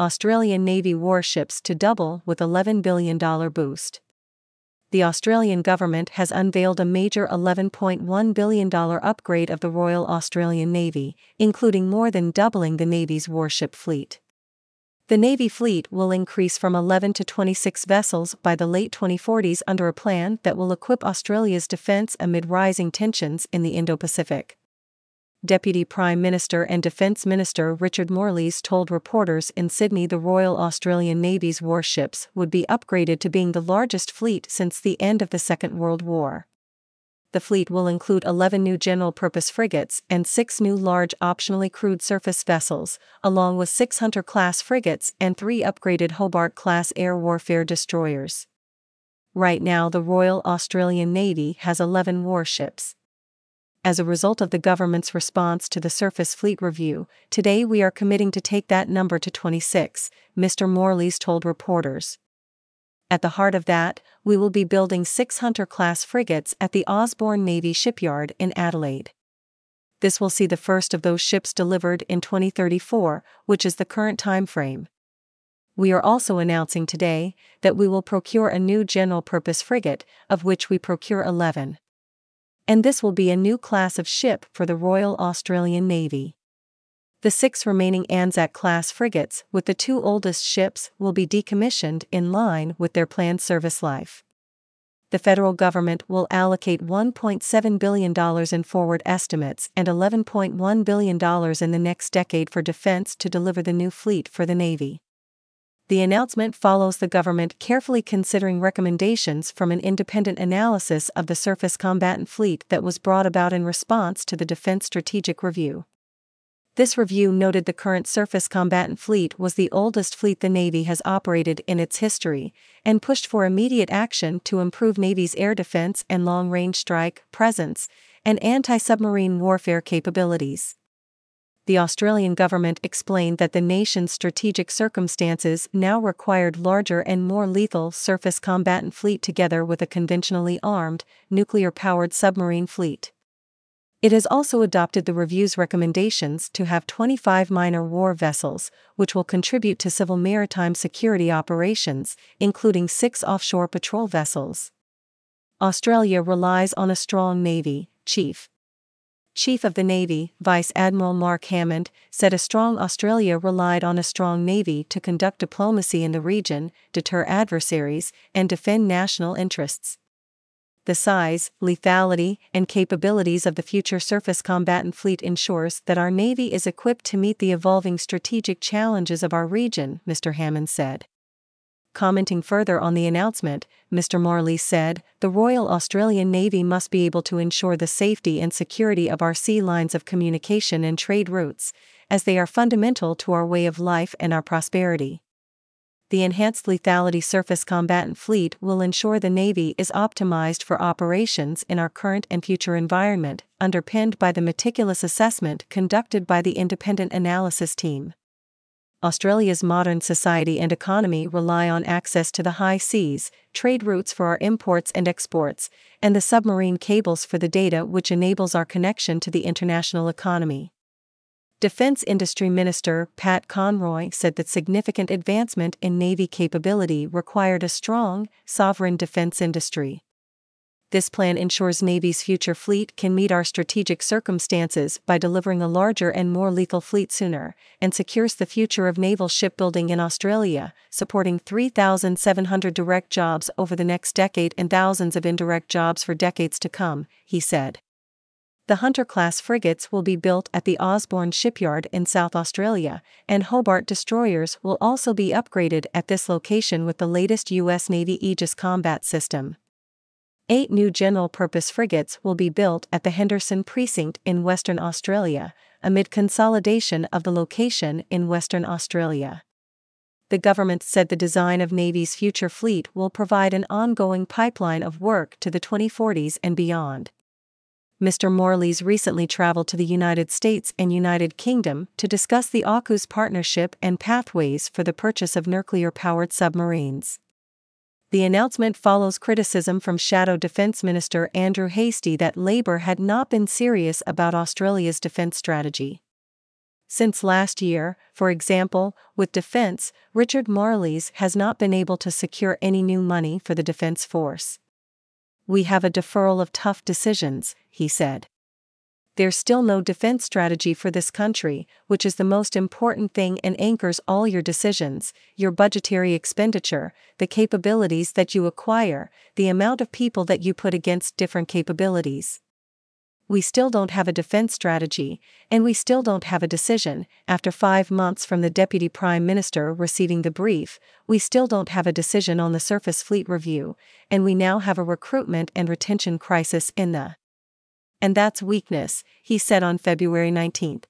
Australian Navy warships to double with $11 billion boost. The Australian government has unveiled a major $11.1 billion upgrade of the Royal Australian Navy, including more than doubling the Navy's warship fleet. The Navy fleet will increase from 11 to 26 vessels by the late 2040s under a plan that will equip Australia's defence amid rising tensions in the Indo Pacific. Deputy Prime Minister and Defence Minister Richard Marles told reporters in Sydney the Royal Australian Navy's warships would be upgraded to being the largest fleet since the end of the Second World War the fleet will include 11 new general purpose frigates and 6 new large optionally crewed surface vessels, along with 6 Hunter class frigates and 3 upgraded Hobart class air warfare destroyers. Right now, the Royal Australian Navy has 11 warships. As a result of the government's response to the Surface Fleet Review, today we are committing to take that number to 26, Mr. Marles told reporters. At the heart of that, we will be building six Hunter class frigates at the Osborne Navy Shipyard in Adelaide. This will see the first of those ships delivered in 2034, which is the current time frame. We are also announcing today that we will procure a new general purpose frigate, of which we procure 11. And this will be a new class of ship for the Royal Australian Navy. The six remaining Anzac class frigates, with the two oldest ships, will be decommissioned in line with their planned service life. The federal government will allocate $1.7 billion in forward estimates and $11.1 billion in the next decade for defense to deliver the new fleet for the Navy. The announcement follows the government carefully considering recommendations from an independent analysis of the surface combatant fleet that was brought about in response to the Defense Strategic Review. This review noted the current surface combatant fleet was the oldest fleet the Navy has operated in its history, and pushed for immediate action to improve Navy's air defense and long range strike, presence, and anti submarine warfare capabilities. The Australian government explained that the nation's strategic circumstances now required larger and more lethal surface combatant fleet together with a conventionally armed, nuclear powered submarine fleet. It has also adopted the review's recommendations to have 25 minor war vessels, which will contribute to civil maritime security operations, including six offshore patrol vessels. Australia relies on a strong navy, Chief. Chief of the Navy, Vice Admiral Mark Hammond, said a strong Australia relied on a strong navy to conduct diplomacy in the region, deter adversaries, and defend national interests the size, lethality, and capabilities of the future surface combatant fleet ensures that our Navy is equipped to meet the evolving strategic challenges of our region, Mr. Hammond said. Commenting further on the announcement, Mr. Marles said, The Royal Australian Navy must be able to ensure the safety and security of our sea lines of communication and trade routes, as they are fundamental to our way of life and our prosperity the enhanced lethality surface combatant fleet will ensure the Navy is optimized for operations in our current and future environment, underpinned by the meticulous assessment conducted by the independent analysis team. Australia's modern society and economy rely on access to the high seas, trade routes for our imports and exports, and the submarine cables for the data which enables our connection to the international economy. Defense Industry Minister Pat Conroy said that significant advancement in Navy capability required a strong, sovereign defense industry. This plan ensures Navy's future fleet can meet our strategic circumstances by delivering a larger and more lethal fleet sooner, and secures the future of naval shipbuilding in Australia, supporting 3,700 direct jobs over the next decade and thousands of indirect jobs for decades to come, he said the Hunter class frigates will be built at the Osborne shipyard in South Australia, and Hobart destroyers will also be upgraded at this location with the latest U.S. Navy Aegis combat system. Eight new general purpose frigates will be built at the Henderson Precinct in Western Australia, amid consolidation of the location in Western Australia. The government said the design of Navy's future fleet will provide an ongoing pipeline of work to the 2040s and beyond. Mr. Marles recently traveled to the United States and United Kingdom to discuss the AUKUS partnership and pathways for the purchase of nuclear powered submarines. The announcement follows criticism from Shadow Defence Minister Andrew Hastie that Labour had not been serious about Australia's defence strategy. Since last year, for example, with defense, Richard Marles has not been able to secure any new money for the defense force. We have a deferral of tough decisions, he said. There's still no defense strategy for this country, which is the most important thing and anchors all your decisions your budgetary expenditure, the capabilities that you acquire, the amount of people that you put against different capabilities we still don't have a defense strategy, and we still don't have a decision. After five months from the Deputy Prime Minister receiving the brief, we still don't have a decision on the Surface Fleet Review, and we now have a recruitment and retention crisis in the. And that's weakness, he said on February 19.